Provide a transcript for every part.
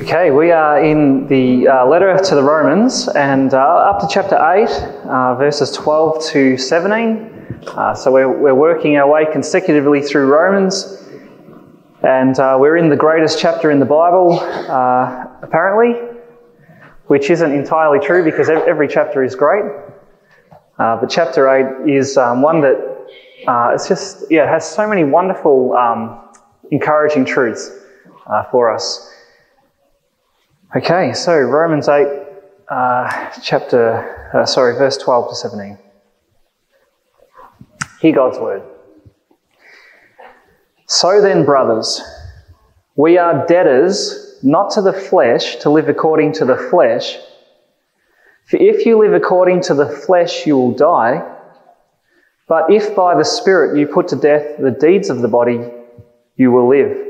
Okay, we are in the uh, letter to the Romans and uh, up to chapter 8, uh, verses 12 to 17. Uh, so we're, we're working our way consecutively through Romans and uh, we're in the greatest chapter in the Bible, uh, apparently, which isn't entirely true because every chapter is great. but chapter 8 is um, one that it's just, yeah, it has so many wonderful, um, encouraging truths for us. Okay, so Romans 8, uh, chapter, uh, sorry, verse 12 to 17. Hear God's word. So then, brothers, we are debtors not to the flesh to live according to the flesh. For if you live according to the flesh, you will die. But if by the Spirit you put to death the deeds of the body, you will live.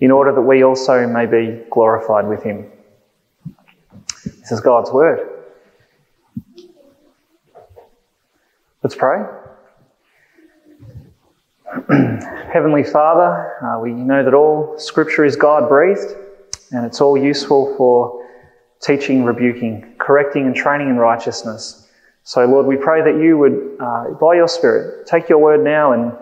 in order that we also may be glorified with him. This is God's word. Let's pray. Heavenly Father, uh, we know that all Scripture is God breathed and it's all useful for teaching, rebuking, correcting, and training in righteousness. So, Lord, we pray that you would, uh, by your Spirit, take your word now and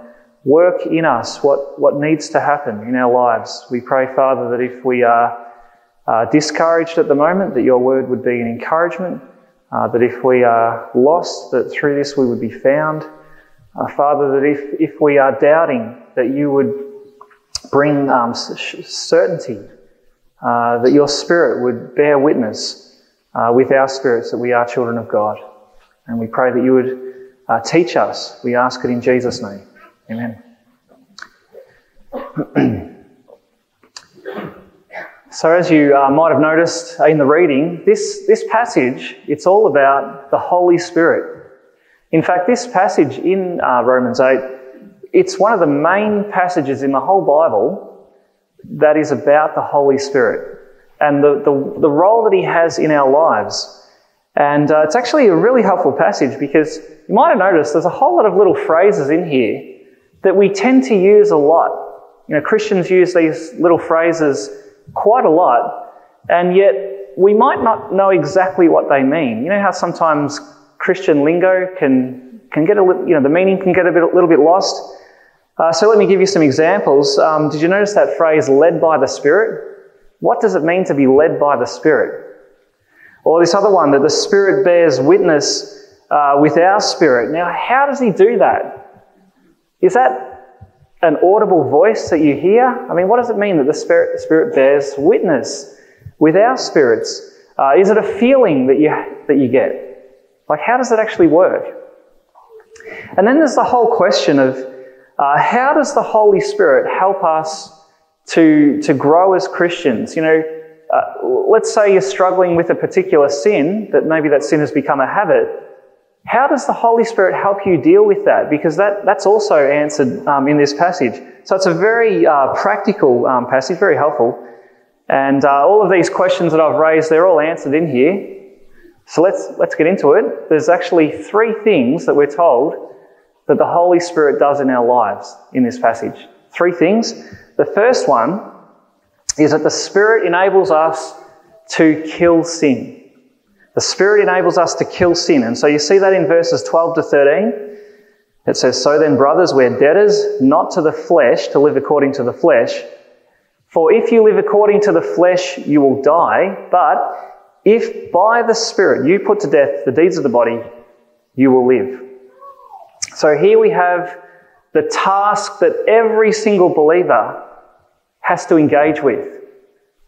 work in us what, what needs to happen in our lives. We pray, Father, that if we are uh, discouraged at the moment, that your word would be an encouragement, uh, that if we are lost, that through this we would be found. Uh, Father, that if, if we are doubting, that you would bring um, certainty, uh, that your spirit would bear witness uh, with our spirits that we are children of God. And we pray that you would uh, teach us. We ask it in Jesus' name. Amen. so, as you uh, might have noticed in the reading, this, this passage, it's all about the Holy Spirit. In fact, this passage in uh, Romans 8, it's one of the main passages in the whole Bible that is about the Holy Spirit and the, the, the role that He has in our lives. And uh, it's actually a really helpful passage because you might have noticed there's a whole lot of little phrases in here that we tend to use a lot. You know, Christians use these little phrases quite a lot, and yet we might not know exactly what they mean. You know how sometimes Christian lingo can, can get a little, you know, the meaning can get a, bit, a little bit lost. Uh, so let me give you some examples. Um, did you notice that phrase, led by the Spirit? What does it mean to be led by the Spirit? Or this other one, that the Spirit bears witness uh, with our spirit. Now, how does he do that? Is that an audible voice that you hear? I mean, what does it mean that the Spirit, the Spirit bears witness with our spirits? Uh, is it a feeling that you, that you get? Like, how does it actually work? And then there's the whole question of uh, how does the Holy Spirit help us to, to grow as Christians? You know, uh, let's say you're struggling with a particular sin, that maybe that sin has become a habit. How does the Holy Spirit help you deal with that? Because that, that's also answered um, in this passage. So it's a very uh, practical um, passage, very helpful. And uh, all of these questions that I've raised, they're all answered in here. So let's, let's get into it. There's actually three things that we're told that the Holy Spirit does in our lives in this passage. Three things. The first one is that the Spirit enables us to kill sin. The Spirit enables us to kill sin. And so you see that in verses 12 to 13. It says, So then, brothers, we're debtors not to the flesh to live according to the flesh. For if you live according to the flesh, you will die. But if by the Spirit you put to death the deeds of the body, you will live. So here we have the task that every single believer has to engage with.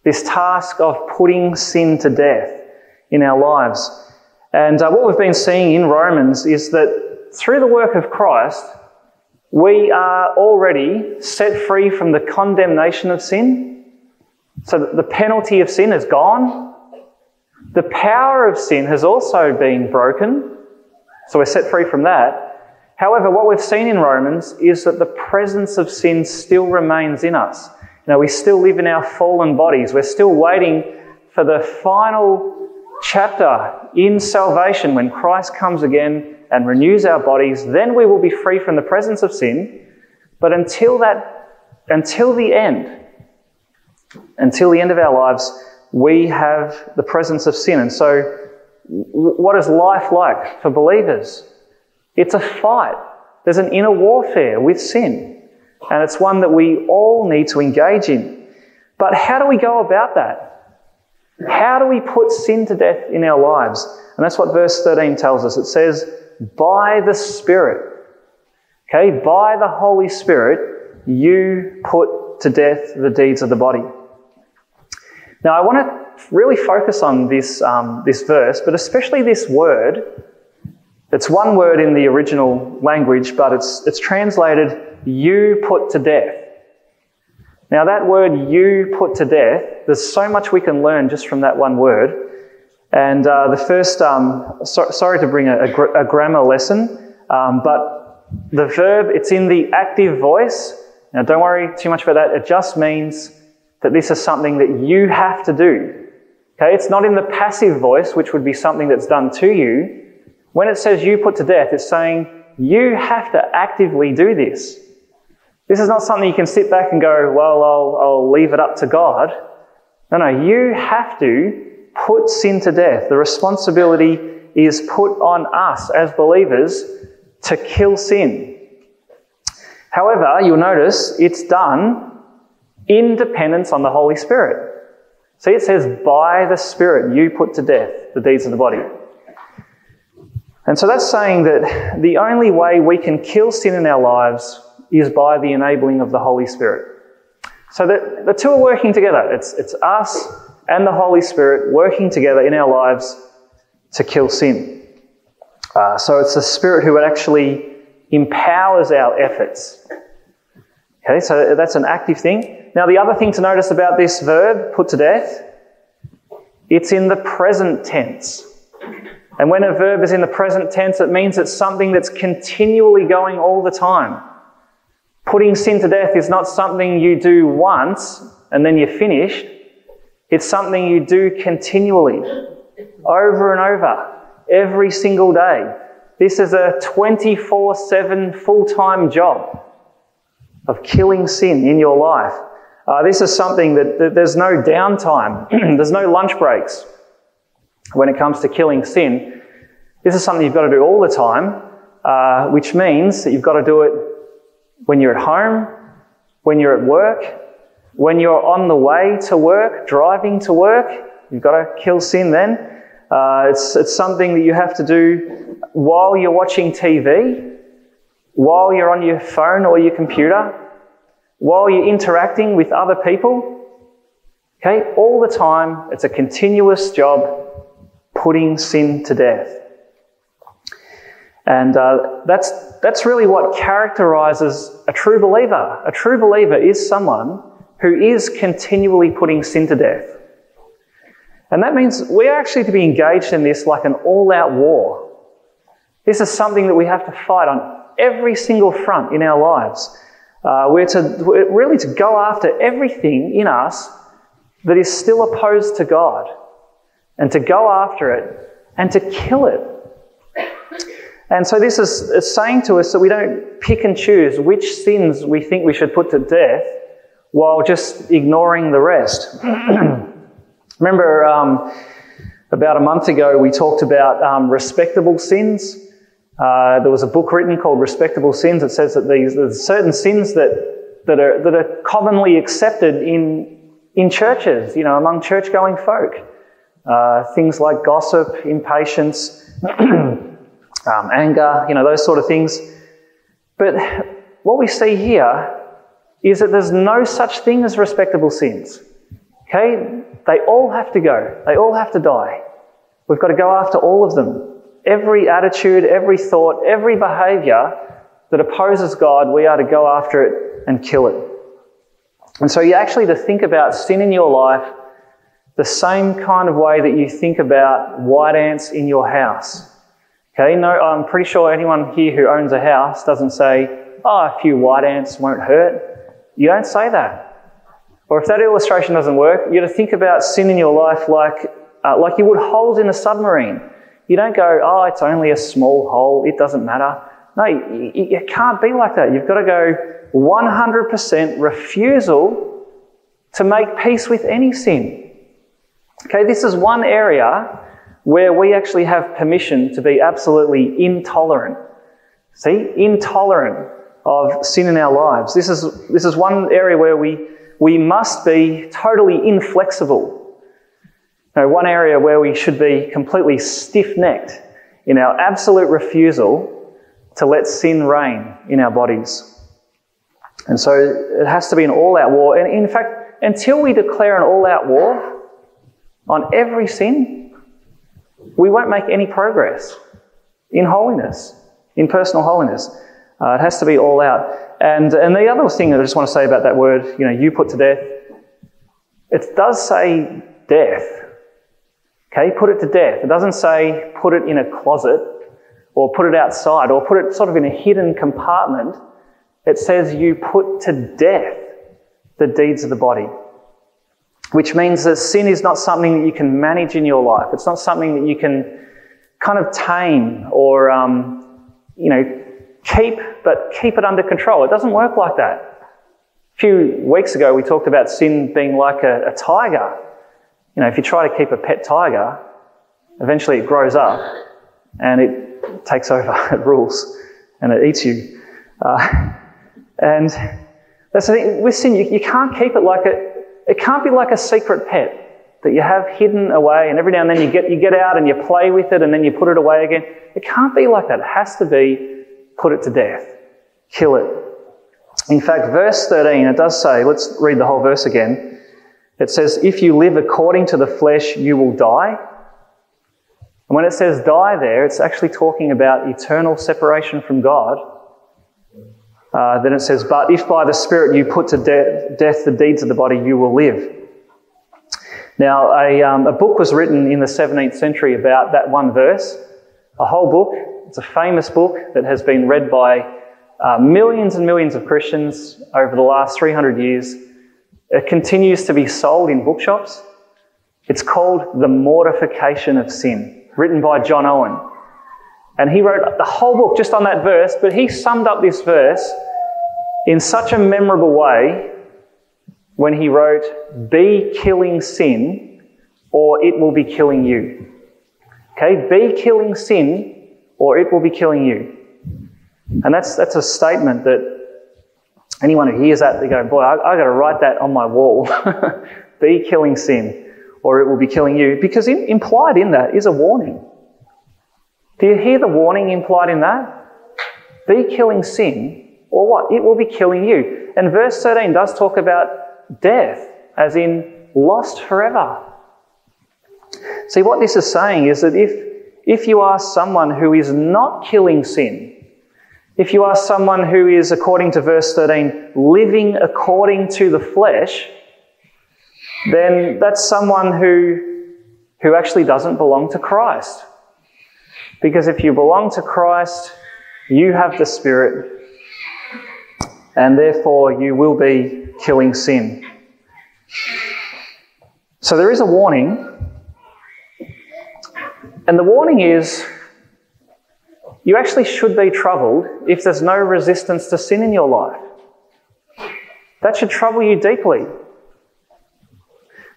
This task of putting sin to death in our lives. And uh, what we've been seeing in Romans is that through the work of Christ, we are already set free from the condemnation of sin. So the penalty of sin is gone. The power of sin has also been broken. So we're set free from that. However, what we've seen in Romans is that the presence of sin still remains in us. You know, we still live in our fallen bodies. We're still waiting for the final chapter in salvation when Christ comes again and renews our bodies. Then we will be free from the presence of sin. But until that, until the end, until the end of our lives, we have the presence of sin. And so, what is life like for believers? It's a fight. There's an inner warfare with sin. And it's one that we all need to engage in. But how do we go about that? How do we put sin to death in our lives? And that's what verse 13 tells us. It says, by the Spirit. Okay, by the Holy Spirit, you put to death the deeds of the body. Now, I want to really focus on this, um, this verse, but especially this word. It's one word in the original language, but it's, it's translated, you put to death. Now, that word, you put to death, there's so much we can learn just from that one word. And uh, the first, um, so, sorry to bring a, a, gr- a grammar lesson, um, but the verb, it's in the active voice. Now, don't worry too much about that. It just means that this is something that you have to do. Okay, it's not in the passive voice, which would be something that's done to you. When it says you put to death, it's saying you have to actively do this. This is not something you can sit back and go, well, I'll, I'll leave it up to God. No, no, you have to put sin to death. The responsibility is put on us as believers to kill sin. However, you'll notice it's done in dependence on the Holy Spirit. See, it says, by the Spirit you put to death the deeds of the body. And so that's saying that the only way we can kill sin in our lives is by the enabling of the Holy Spirit. So that the two are working together. It's, it's us and the Holy Spirit working together in our lives to kill sin. Uh, so it's the Spirit who actually empowers our efforts. Okay, so that's an active thing. Now, the other thing to notice about this verb, put to death, it's in the present tense. And when a verb is in the present tense, it means it's something that's continually going all the time. Putting sin to death is not something you do once and then you're finished. It's something you do continually, over and over, every single day. This is a 24 7 full time job of killing sin in your life. Uh, this is something that, that there's no downtime, there's no lunch breaks when it comes to killing sin. This is something you've got to do all the time, uh, which means that you've got to do it when you're at home, when you're at work, when you're on the way to work, driving to work. You've got to kill sin then. Uh, it's, it's something that you have to do while you're watching TV, while you're on your phone or your computer, while you're interacting with other people. Okay, all the time, it's a continuous job putting sin to death. And uh, that's, that's really what characterizes a true believer. A true believer is someone who is continually putting sin to death. And that means we're actually to be engaged in this like an all out war. This is something that we have to fight on every single front in our lives. Uh, we're to really to go after everything in us that is still opposed to God and to go after it and to kill it. And so this is, saying to us that we don't pick and choose which sins we think we should put to death while just ignoring the rest. Remember, um, about a month ago, we talked about um, respectable sins. Uh, there was a book written called Respectable Sins that says that these, there's certain sins that, that, are, that are commonly accepted in, in churches, you know, among church going folk. Uh, things like gossip, impatience, um, anger, you know, those sort of things. But what we see here is that there's no such thing as respectable sins. Okay? They all have to go. They all have to die. We've got to go after all of them. Every attitude, every thought, every behavior that opposes God, we are to go after it and kill it. And so you actually to think about sin in your life the same kind of way that you think about white ants in your house. Okay, no, I'm pretty sure anyone here who owns a house doesn't say, oh, a few white ants won't hurt. You don't say that. Or if that illustration doesn't work, you got to think about sin in your life like, uh, like you would holes in a submarine. You don't go, oh, it's only a small hole, it doesn't matter. No, it can't be like that. You've got to go 100% refusal to make peace with any sin. Okay, this is one area where we actually have permission to be absolutely intolerant. See, intolerant of sin in our lives. This is, this is one area where we, we must be totally inflexible. Now, one area where we should be completely stiff necked in our absolute refusal to let sin reign in our bodies. And so it has to be an all out war. And in fact, until we declare an all out war on every sin, we won't make any progress in holiness, in personal holiness. Uh, it has to be all out. And, and the other thing that I just want to say about that word, you know, you put to death, it does say death. Okay, put it to death. It doesn't say put it in a closet or put it outside or put it sort of in a hidden compartment. It says you put to death the deeds of the body which means that sin is not something that you can manage in your life. It's not something that you can kind of tame or, um, you know, keep, but keep it under control. It doesn't work like that. A few weeks ago, we talked about sin being like a, a tiger. You know, if you try to keep a pet tiger, eventually it grows up and it takes over, it rules, and it eats you. Uh, and that's the thing with sin, you, you can't keep it like a, it can't be like a secret pet that you have hidden away and every now and then you get, you get out and you play with it and then you put it away again. It can't be like that. It has to be put it to death. Kill it. In fact, verse 13, it does say, let's read the whole verse again. It says, if you live according to the flesh, you will die. And when it says die there, it's actually talking about eternal separation from God uh, then it says, But if by the Spirit you put to de- death the deeds of the body, you will live. Now, a, um, a book was written in the 17th century about that one verse. A whole book. It's a famous book that has been read by uh, millions and millions of Christians over the last 300 years. It continues to be sold in bookshops. It's called The Mortification of Sin, written by John Owen. And he wrote the whole book just on that verse, but he summed up this verse in such a memorable way when he wrote, Be killing sin, or it will be killing you. Okay, be killing sin, or it will be killing you. And that's, that's a statement that anyone who hears that, they go, Boy, I've got to write that on my wall. be killing sin, or it will be killing you. Because in, implied in that is a warning. Do you hear the warning implied in that? Be killing sin, or what? It will be killing you. And verse 13 does talk about death, as in lost forever. See, what this is saying is that if, if you are someone who is not killing sin, if you are someone who is, according to verse 13, living according to the flesh, then that's someone who, who actually doesn't belong to Christ. Because if you belong to Christ, you have the Spirit, and therefore you will be killing sin. So there is a warning, and the warning is you actually should be troubled if there's no resistance to sin in your life. That should trouble you deeply.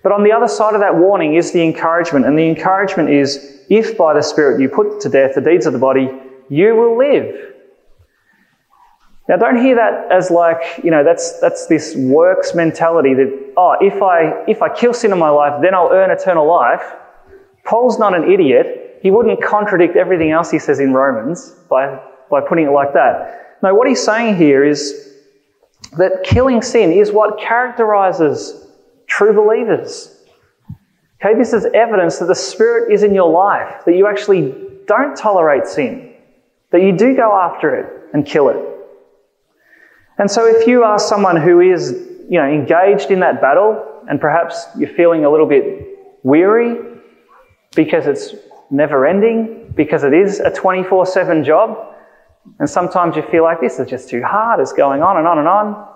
But on the other side of that warning is the encouragement, and the encouragement is if by the Spirit you put to death the deeds of the body, you will live. Now, don't hear that as like, you know, that's, that's this works mentality that, oh, if I, if I kill sin in my life, then I'll earn eternal life. Paul's not an idiot. He wouldn't contradict everything else he says in Romans by, by putting it like that. No, what he's saying here is that killing sin is what characterizes true believers. Okay, this is evidence that the Spirit is in your life, that you actually don't tolerate sin, that you do go after it and kill it. And so if you are someone who is you know, engaged in that battle and perhaps you're feeling a little bit weary because it's never ending, because it is a 24 7 job. And sometimes you feel like this is just too hard, it's going on and on and on.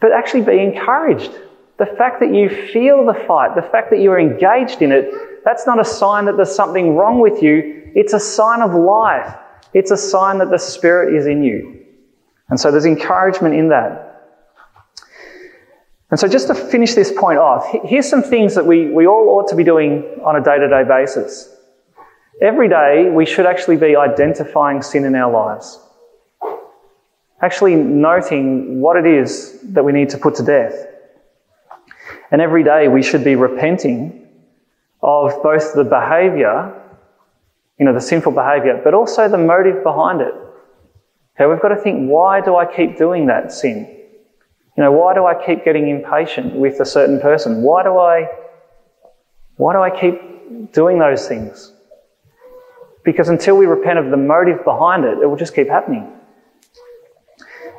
But actually be encouraged. The fact that you feel the fight, the fact that you're engaged in it, that's not a sign that there's something wrong with you. It's a sign of life. It's a sign that the Spirit is in you. And so there's encouragement in that. And so, just to finish this point off, here's some things that we, we all ought to be doing on a day to day basis. Every day, we should actually be identifying sin in our lives, actually noting what it is that we need to put to death. And every day, we should be repenting of both the behavior, you know, the sinful behavior, but also the motive behind it. Okay, we've got to think why do I keep doing that sin? You know, why do I keep getting impatient with a certain person? Why do I, why do I keep doing those things? Because until we repent of the motive behind it, it will just keep happening.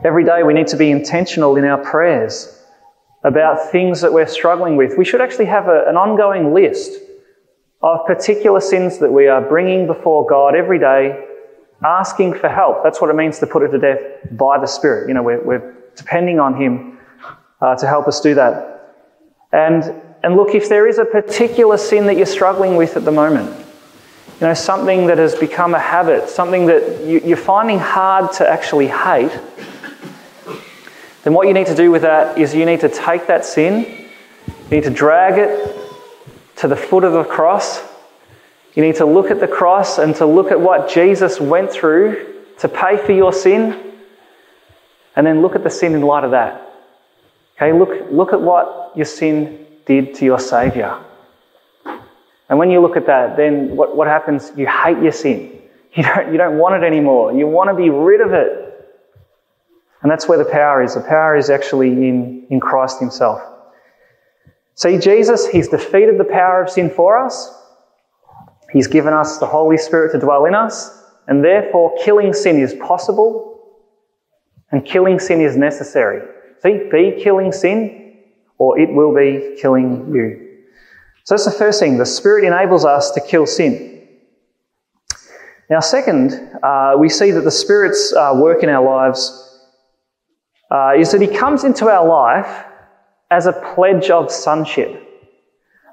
Every day we need to be intentional in our prayers about things that we're struggling with. We should actually have a, an ongoing list of particular sins that we are bringing before God every day, asking for help. That's what it means to put it to death by the Spirit. You know, we're, we're depending on Him uh, to help us do that. And, and look, if there is a particular sin that you're struggling with at the moment, you know, something that has become a habit, something that you, you're finding hard to actually hate, then what you need to do with that is you need to take that sin, you need to drag it to the foot of the cross. You need to look at the cross and to look at what Jesus went through to pay for your sin and then look at the sin in light of that. Okay, look, look at what your sin did to your Saviour. And when you look at that, then what, what happens? You hate your sin. You don't, you don't want it anymore. You want to be rid of it. And that's where the power is. The power is actually in, in Christ Himself. See, Jesus, He's defeated the power of sin for us. He's given us the Holy Spirit to dwell in us. And therefore, killing sin is possible and killing sin is necessary. See, be killing sin, or it will be killing you. So that's the first thing. The Spirit enables us to kill sin. Now, second, uh, we see that the Spirit's uh, work in our lives uh, is that He comes into our life as a pledge of sonship.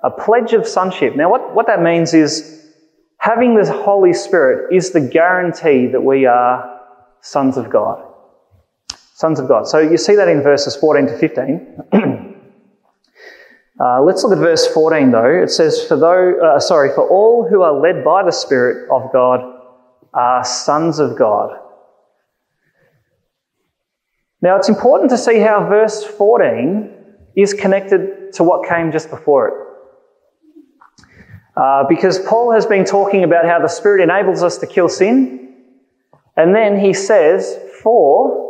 A pledge of sonship. Now, what, what that means is having the Holy Spirit is the guarantee that we are sons of God sons of God. So you see that in verses 14 to 15. uh, let's look at verse 14 though. It says, "For though, uh, sorry, for all who are led by the Spirit of God are sons of God." Now it's important to see how verse 14 is connected to what came just before it. Uh, because Paul has been talking about how the Spirit enables us to kill sin, and then he says, "For."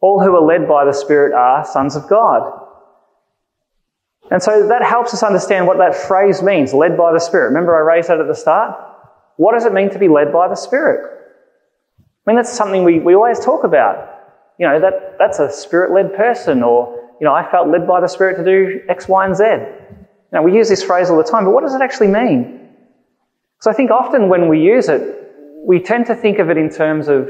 All who are led by the Spirit are sons of God. And so that helps us understand what that phrase means, led by the Spirit. Remember I raised that at the start? What does it mean to be led by the Spirit? I mean, that's something we, we always talk about. You know, that, that's a spirit led person, or, you know, I felt led by the Spirit to do X, Y, and Z. Now, we use this phrase all the time, but what does it actually mean? Because I think often when we use it, we tend to think of it in terms of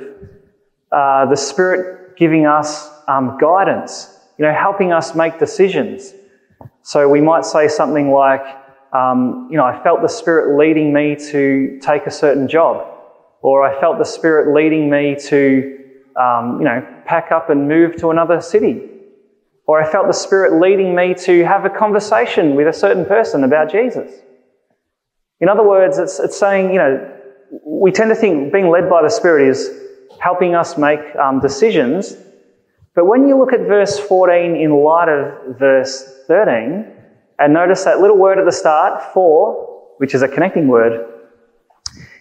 uh, the Spirit giving us um, guidance, you know, helping us make decisions. So we might say something like, um, you know, I felt the Spirit leading me to take a certain job, or I felt the Spirit leading me to, um, you know, pack up and move to another city, or I felt the Spirit leading me to have a conversation with a certain person about Jesus. In other words, it's, it's saying, you know, we tend to think being led by the Spirit is helping us make um, decisions. But when you look at verse 14 in light of verse 13, and notice that little word at the start, for, which is a connecting word,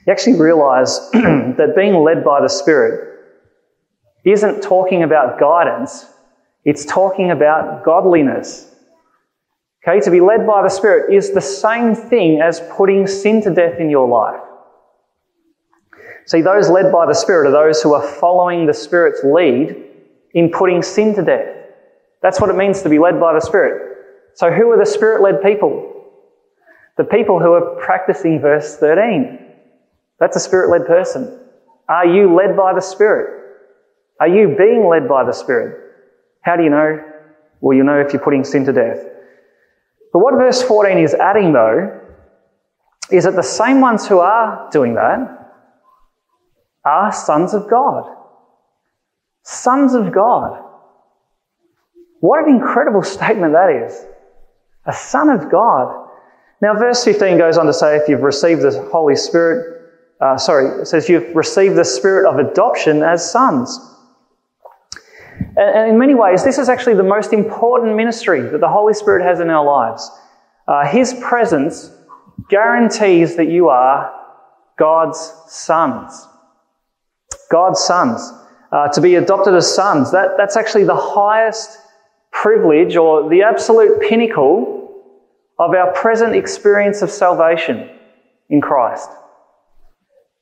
you actually realize that being led by the Spirit isn't talking about guidance, it's talking about godliness. Okay, to be led by the Spirit is the same thing as putting sin to death in your life. See, those led by the Spirit are those who are following the Spirit's lead in putting sin to death. That's what it means to be led by the Spirit. So, who are the Spirit led people? The people who are practicing verse 13. That's a Spirit led person. Are you led by the Spirit? Are you being led by the Spirit? How do you know? Well, you know if you're putting sin to death. But what verse 14 is adding, though, is that the same ones who are doing that are sons of God. Sons of God. What an incredible statement that is. A son of God. Now, verse 15 goes on to say, if you've received the Holy Spirit, uh, sorry, it says you've received the spirit of adoption as sons. And, in many ways, this is actually the most important ministry that the Holy Spirit has in our lives. Uh, His presence guarantees that you are God's sons. God's sons. Uh, to be adopted as sons, that, that's actually the highest privilege or the absolute pinnacle of our present experience of salvation in Christ.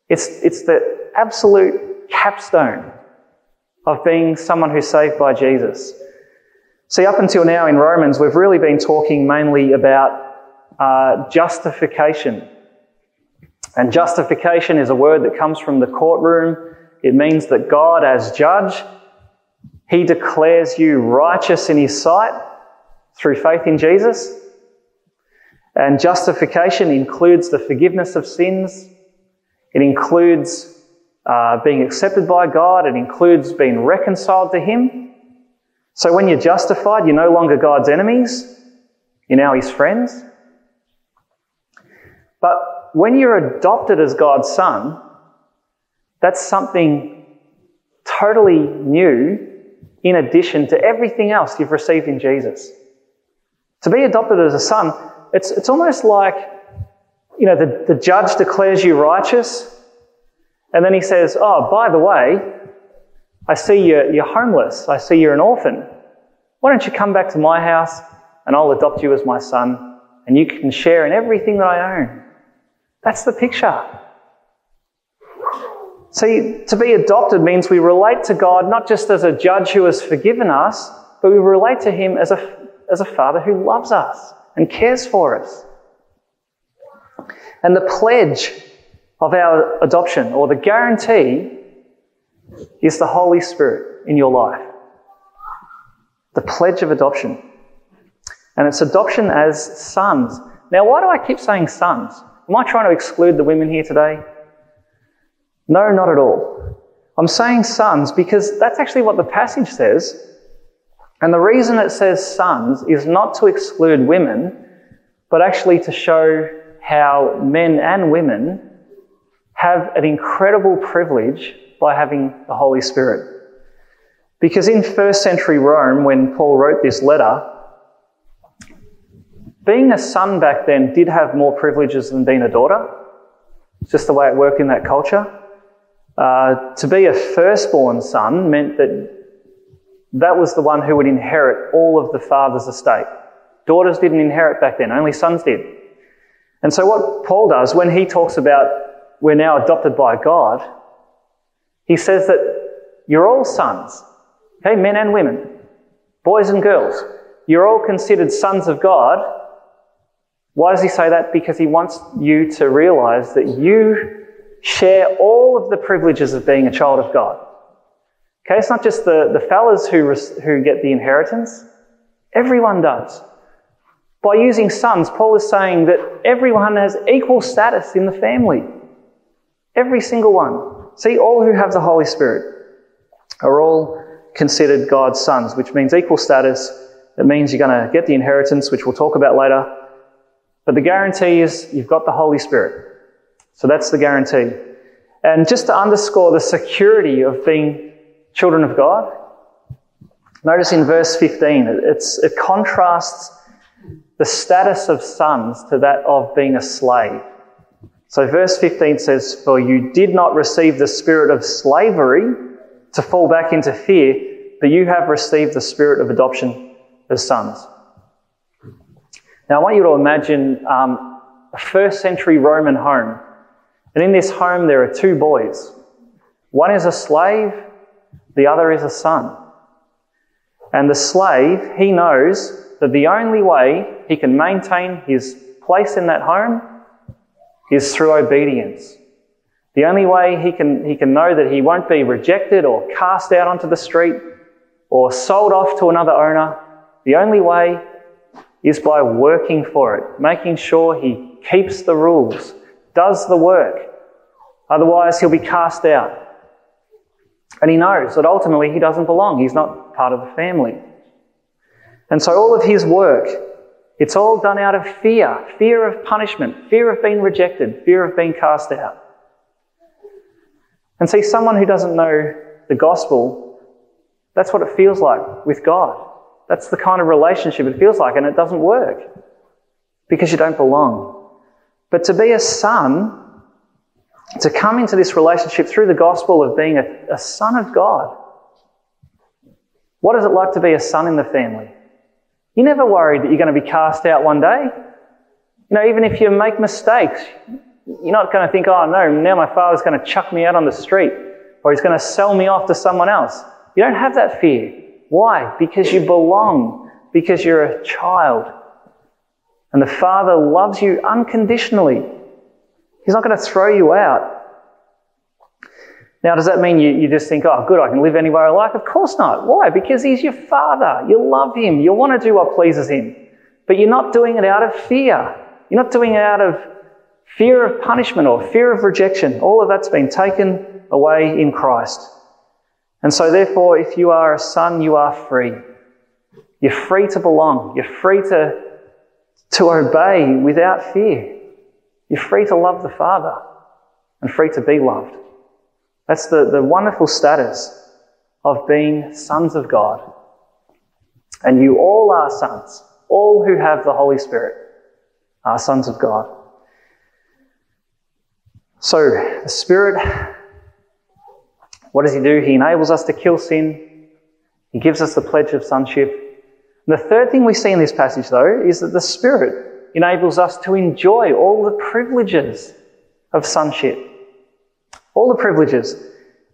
It's, it's the absolute capstone of being someone who's saved by Jesus. See, up until now in Romans, we've really been talking mainly about uh, justification. And justification is a word that comes from the courtroom. It means that God, as judge, he declares you righteous in his sight through faith in Jesus. And justification includes the forgiveness of sins. It includes uh, being accepted by God. It includes being reconciled to Him. So when you're justified, you're no longer God's enemies. You're now His friends. But when you're adopted as God's son, that's something totally new in addition to everything else you've received in Jesus. To be adopted as a son, it's, it's almost like, you know, the, the judge declares you righteous, and then he says, Oh, by the way, I see you're, you're homeless. I see you're an orphan. Why don't you come back to my house and I'll adopt you as my son and you can share in everything that I own? That's the picture. See, to be adopted means we relate to God not just as a judge who has forgiven us, but we relate to Him as a, as a Father who loves us and cares for us. And the pledge of our adoption, or the guarantee, is the Holy Spirit in your life. The pledge of adoption. And it's adoption as sons. Now, why do I keep saying sons? Am I trying to exclude the women here today? No, not at all. I'm saying sons because that's actually what the passage says. And the reason it says sons is not to exclude women, but actually to show how men and women have an incredible privilege by having the Holy Spirit. Because in first century Rome, when Paul wrote this letter, being a son back then did have more privileges than being a daughter. It's just the way it worked in that culture. Uh, to be a firstborn son meant that that was the one who would inherit all of the father's estate. Daughters didn't inherit back then, only sons did. And so, what Paul does when he talks about we're now adopted by God, he says that you're all sons, okay, men and women, boys and girls. You're all considered sons of God. Why does he say that? Because he wants you to realize that you share all of the privileges of being a child of God. Okay, it's not just the, the fellas who, who get the inheritance, everyone does. By using sons, Paul is saying that everyone has equal status in the family. Every single one. See, all who have the Holy Spirit are all considered God's sons, which means equal status. It means you're going to get the inheritance, which we'll talk about later. But the guarantee is you've got the Holy Spirit. So that's the guarantee. And just to underscore the security of being children of God, notice in verse 15, it contrasts the status of sons to that of being a slave. So verse 15 says, For you did not receive the spirit of slavery to fall back into fear, but you have received the spirit of adoption as sons. Now I want you to imagine um, a first century Roman home and in this home, there are two boys. One is a slave, the other is a son. And the slave, he knows that the only way he can maintain his place in that home is through obedience. The only way he can, he can know that he won't be rejected or cast out onto the street or sold off to another owner, the only way is by working for it, making sure he keeps the rules, does the work. Otherwise, he'll be cast out. And he knows that ultimately he doesn't belong. He's not part of the family. And so all of his work, it's all done out of fear fear of punishment, fear of being rejected, fear of being cast out. And see, someone who doesn't know the gospel, that's what it feels like with God. That's the kind of relationship it feels like, and it doesn't work because you don't belong. But to be a son, to come into this relationship through the gospel of being a, a son of God, what is it like to be a son in the family? You're never worried that you're going to be cast out one day. You know, even if you make mistakes, you're not going to think, oh no, now my father's going to chuck me out on the street or he's going to sell me off to someone else. You don't have that fear. Why? Because you belong, because you're a child. And the Father loves you unconditionally. He's not going to throw you out. Now, does that mean you, you just think, oh, good, I can live anywhere I like? Of course not. Why? Because He's your Father. You love Him. You want to do what pleases Him. But you're not doing it out of fear. You're not doing it out of fear of punishment or fear of rejection. All of that's been taken away in Christ. And so, therefore, if you are a son, you are free. You're free to belong. You're free to, to obey without fear. You're free to love the Father and free to be loved. That's the, the wonderful status of being sons of God. And you all are sons. All who have the Holy Spirit are sons of God. So, the Spirit, what does He do? He enables us to kill sin. He gives us the pledge of sonship. And the third thing we see in this passage, though, is that the Spirit enables us to enjoy all the privileges of sonship. All the privileges.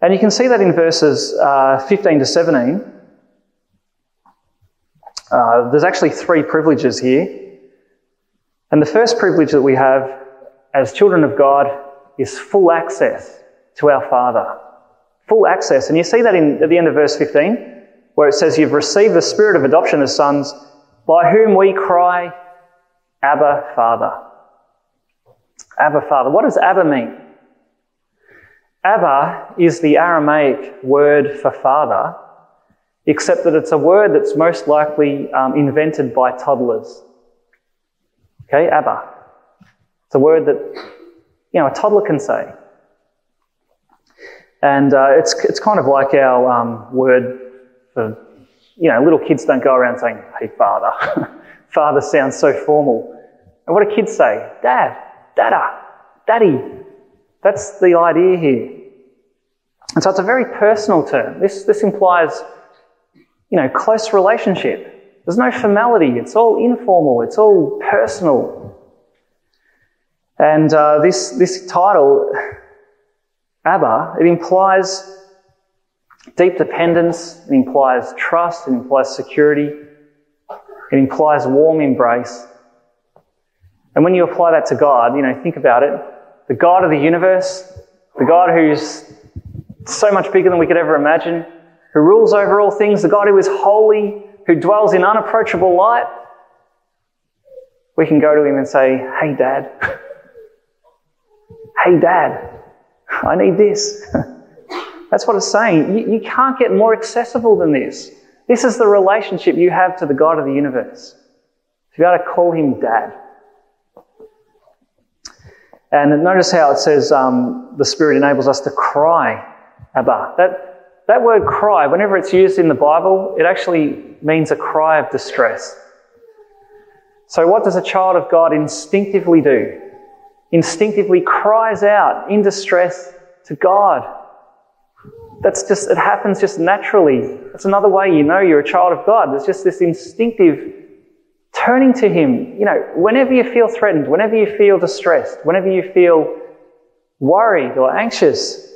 And you can see that in verses uh, 15 to 17. Uh, there's actually three privileges here. And the first privilege that we have as children of God is full access to our Father. Full access. And you see that in, at the end of verse 15, where it says, You've received the spirit of adoption as sons, by whom we cry, Abba, Father. Abba, Father. What does Abba mean? Abba is the Aramaic word for father, except that it's a word that's most likely um, invented by toddlers. Okay, Abba. It's a word that you know, a toddler can say. And uh, it's, it's kind of like our um, word for, you know, little kids don't go around saying, hey, father. father sounds so formal. And what do kids say? Dad, dada, daddy. That's the idea here. And so it's a very personal term. This, this implies, you know, close relationship. There's no formality. It's all informal. It's all personal. And uh, this, this title, Abba, it implies deep dependence, it implies trust, it implies security, it implies warm embrace. And when you apply that to God, you know, think about it. The God of the universe, the God who's so much bigger than we could ever imagine, who rules over all things, the God who is holy, who dwells in unapproachable light, we can go to him and say, Hey, Dad. Hey, dad, I need this. That's what it's saying. You, you can't get more accessible than this. This is the relationship you have to the God of the universe. To be able to call him dad. And notice how it says um, the Spirit enables us to cry, Abba. That, that word cry, whenever it's used in the Bible, it actually means a cry of distress. So, what does a child of God instinctively do? instinctively cries out in distress to God. That's just, it happens just naturally. That's another way you know you're a child of God. There's just this instinctive turning to Him. You know, whenever you feel threatened, whenever you feel distressed, whenever you feel worried or anxious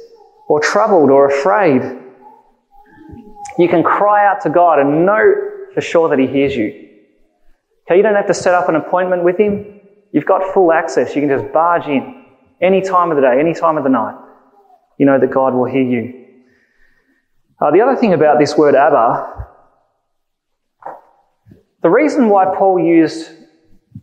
or troubled or afraid, You can cry out to God and know for sure that He hears you. Okay, you don't have to set up an appointment with Him. You've got full access. You can just barge in any time of the day, any time of the night. You know that God will hear you. Uh, the other thing about this word Abba, the reason why Paul used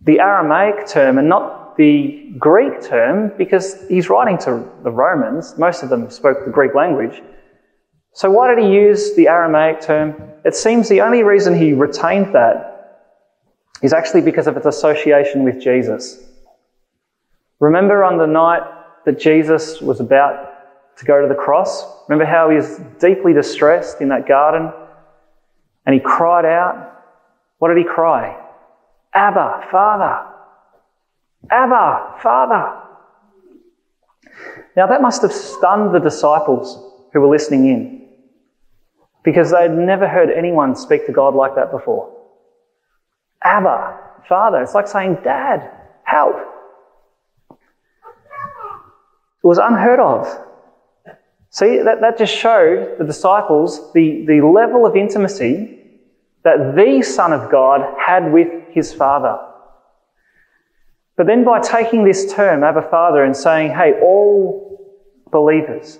the Aramaic term and not the Greek term, because he's writing to the Romans, most of them spoke the Greek language. So why did he use the Aramaic term? It seems the only reason he retained that is actually because of its association with Jesus. Remember on the night that Jesus was about to go to the cross? Remember how he was deeply distressed in that garden and he cried out? What did he cry? Abba, Father. Abba, Father. Now that must have stunned the disciples who were listening in because they'd never heard anyone speak to God like that before. Abba, Father. It's like saying, Dad, help. It was unheard of. See, that, that just showed the disciples the, the level of intimacy that the Son of God had with his Father. But then by taking this term, Abba Father, and saying, hey, all believers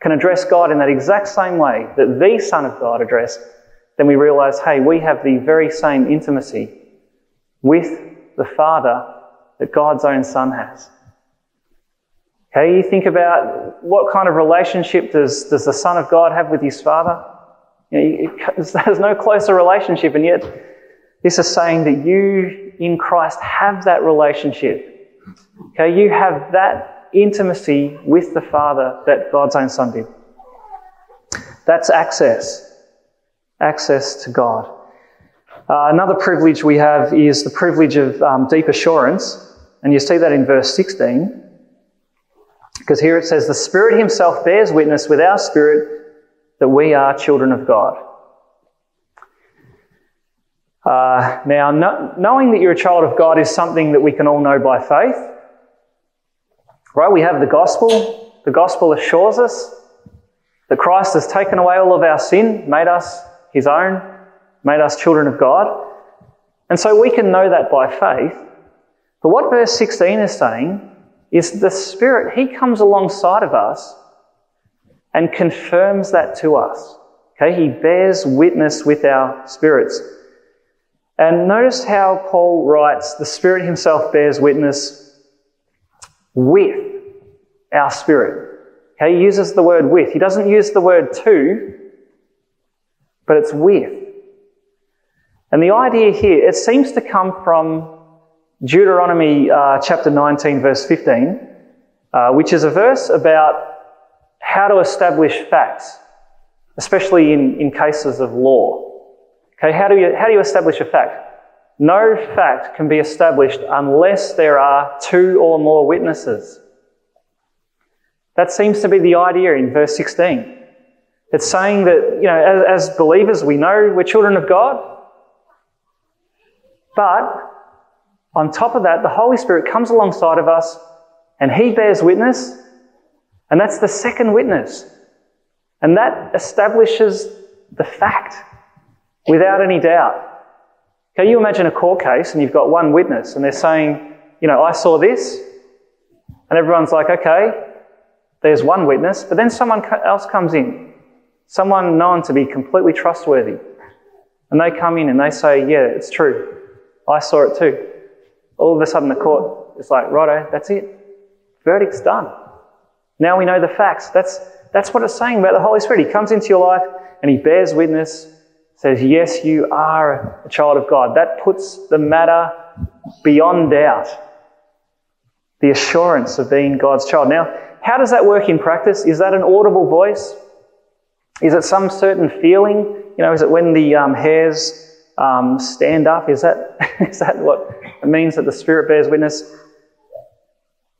can address God in that exact same way that the Son of God addressed, then we realize, hey, we have the very same intimacy with the Father that God's own Son has. Okay, you think about what kind of relationship does, does the Son of God have with his Father? You know, there's no closer relationship, and yet this is saying that you in Christ have that relationship. Okay, you have that intimacy with the Father that God's own Son did. That's access. Access to God. Uh, another privilege we have is the privilege of um, deep assurance, and you see that in verse 16. Because here it says, The Spirit Himself bears witness with our spirit that we are children of God. Uh, now, no, knowing that you're a child of God is something that we can all know by faith. Right? We have the gospel. The gospel assures us that Christ has taken away all of our sin, made us His own, made us children of God. And so we can know that by faith. But what verse 16 is saying is the Spirit, He comes alongside of us and confirms that to us. Okay, He bears witness with our spirits. And notice how Paul writes, the Spirit Himself bears witness with our spirit. Okay, he uses the word with. He doesn't use the word to, but it's with. And the idea here, it seems to come from Deuteronomy uh, chapter 19, verse 15, uh, which is a verse about how to establish facts, especially in, in cases of law. Okay, how do, you, how do you establish a fact? No fact can be established unless there are two or more witnesses. That seems to be the idea in verse 16. It's saying that, you know, as, as believers, we know we're children of God, but on top of that, the Holy Spirit comes alongside of us and He bears witness, and that's the second witness. And that establishes the fact without any doubt. Can you imagine a court case and you've got one witness and they're saying, you know, I saw this, and everyone's like, okay, there's one witness, but then someone else comes in, someone known to be completely trustworthy, and they come in and they say, yeah, it's true. I saw it too all of a sudden the court is like, righto, that's it. Verdict's done. Now we know the facts. That's, that's what it's saying about the Holy Spirit. He comes into your life and he bears witness, says, yes, you are a child of God. That puts the matter beyond doubt. The assurance of being God's child. Now, how does that work in practice? Is that an audible voice? Is it some certain feeling? You know, is it when the um, hairs um, stand up? Is that, is that what it means that the Spirit bears witness?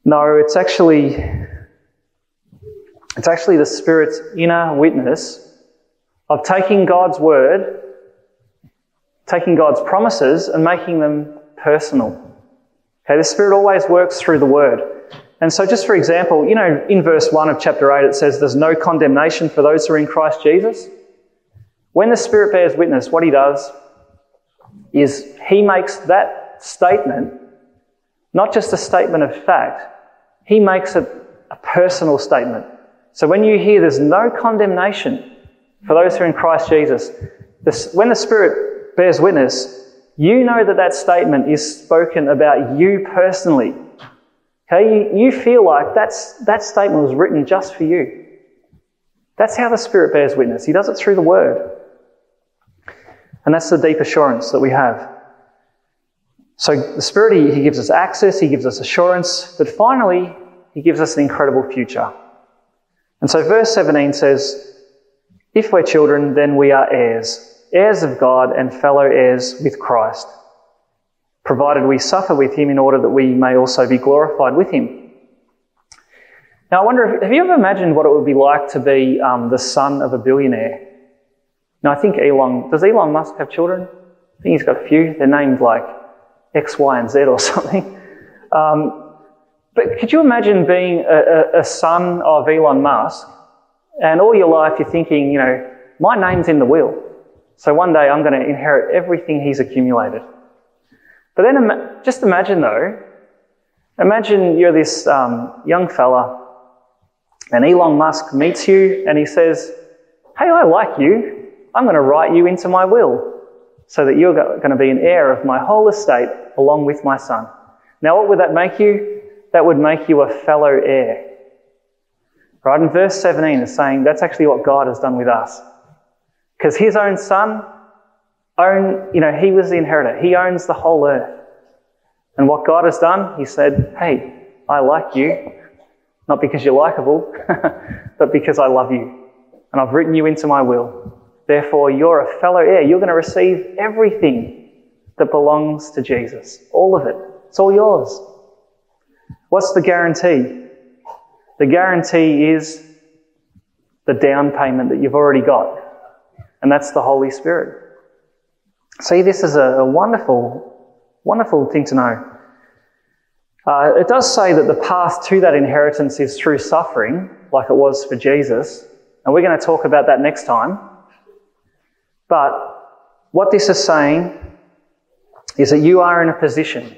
No, it's actually, it's actually the Spirit's inner witness of taking God's word, taking God's promises and making them personal. Okay, the Spirit always works through the word. And so, just for example, you know, in verse 1 of chapter 8, it says there's no condemnation for those who are in Christ Jesus. When the Spirit bears witness, what he does is he makes that statement not just a statement of fact, he makes it a personal statement. So when you hear there's no condemnation for those who are in Christ Jesus, this, when the Spirit bears witness, you know that that statement is spoken about you personally. Okay, you, you feel like that's, that statement was written just for you. That's how the Spirit bears witness. He does it through the Word. And that's the deep assurance that we have. So the Spirit, he, he gives us access, He gives us assurance, but finally, He gives us an incredible future. And so verse 17 says, If we're children, then we are heirs, heirs of God and fellow heirs with Christ, provided we suffer with Him in order that we may also be glorified with Him. Now, I wonder, if, have you ever imagined what it would be like to be um, the son of a billionaire? Now, I think Elon, does Elon Musk have children? I think he's got a few. They're named like X, Y, and Z or something. Um, but could you imagine being a, a, a, son of Elon Musk and all your life you're thinking, you know, my name's in the will. So one day I'm going to inherit everything he's accumulated. But then just imagine though, imagine you're this um, young fella and Elon Musk meets you and he says, Hey, I like you. I'm going to write you into my will so that you're going to be an heir of my whole estate along with my son. Now, what would that make you? That would make you a fellow heir. Right? And verse 17 is saying that's actually what God has done with us. Because his own son own, you know, he was the inheritor. He owns the whole earth. And what God has done, he said, hey, I like you. Not because you're likable, but because I love you. And I've written you into my will. Therefore, you're a fellow heir. You're going to receive everything that belongs to Jesus. All of it. It's all yours. What's the guarantee? The guarantee is the down payment that you've already got. And that's the Holy Spirit. See, this is a, wonderful, wonderful thing to know. Uh, it does say that the path to that inheritance is through suffering, like it was for Jesus. And we're going to talk about that next time. But what this is saying is that you are in a position,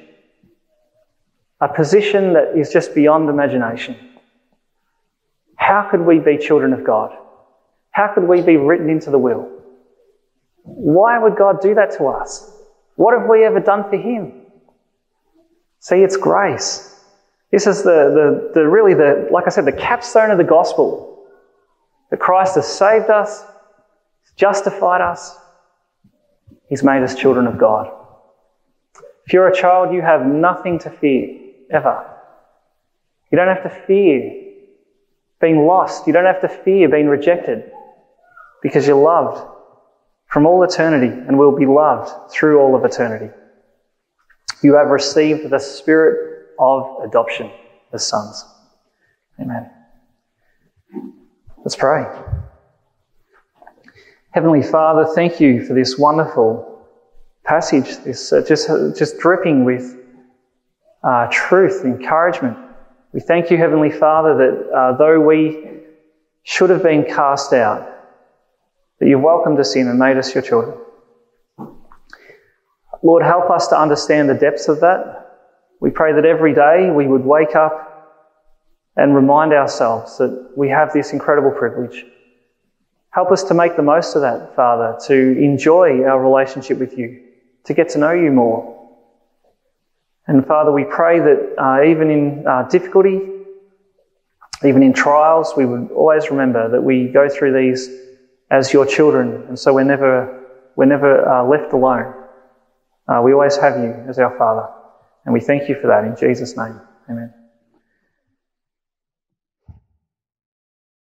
a position that is just beyond imagination. How could we be children of God? How could we be written into the will? Why would God do that to us? What have we ever done for Him? See, it's grace. This is the, the, the really the, like I said, the capstone of the gospel. That Christ has saved us, justified us. He's made us children of God. If you're a child, you have nothing to fear, ever. You don't have to fear being lost. You don't have to fear being rejected because you're loved from all eternity and will be loved through all of eternity. You have received the spirit of adoption as sons. Amen. Let's pray. Heavenly Father, thank you for this wonderful passage, this uh, just, uh, just dripping with uh, truth, encouragement. We thank you, Heavenly Father, that uh, though we should have been cast out, that you've welcomed us in and made us your children. Lord, help us to understand the depths of that. We pray that every day we would wake up and remind ourselves that we have this incredible privilege Help us to make the most of that, Father, to enjoy our relationship with you, to get to know you more. And Father, we pray that uh, even in uh, difficulty, even in trials, we would always remember that we go through these as your children, and so we're never, we're never uh, left alone. Uh, we always have you as our Father, and we thank you for that in Jesus' name. Amen.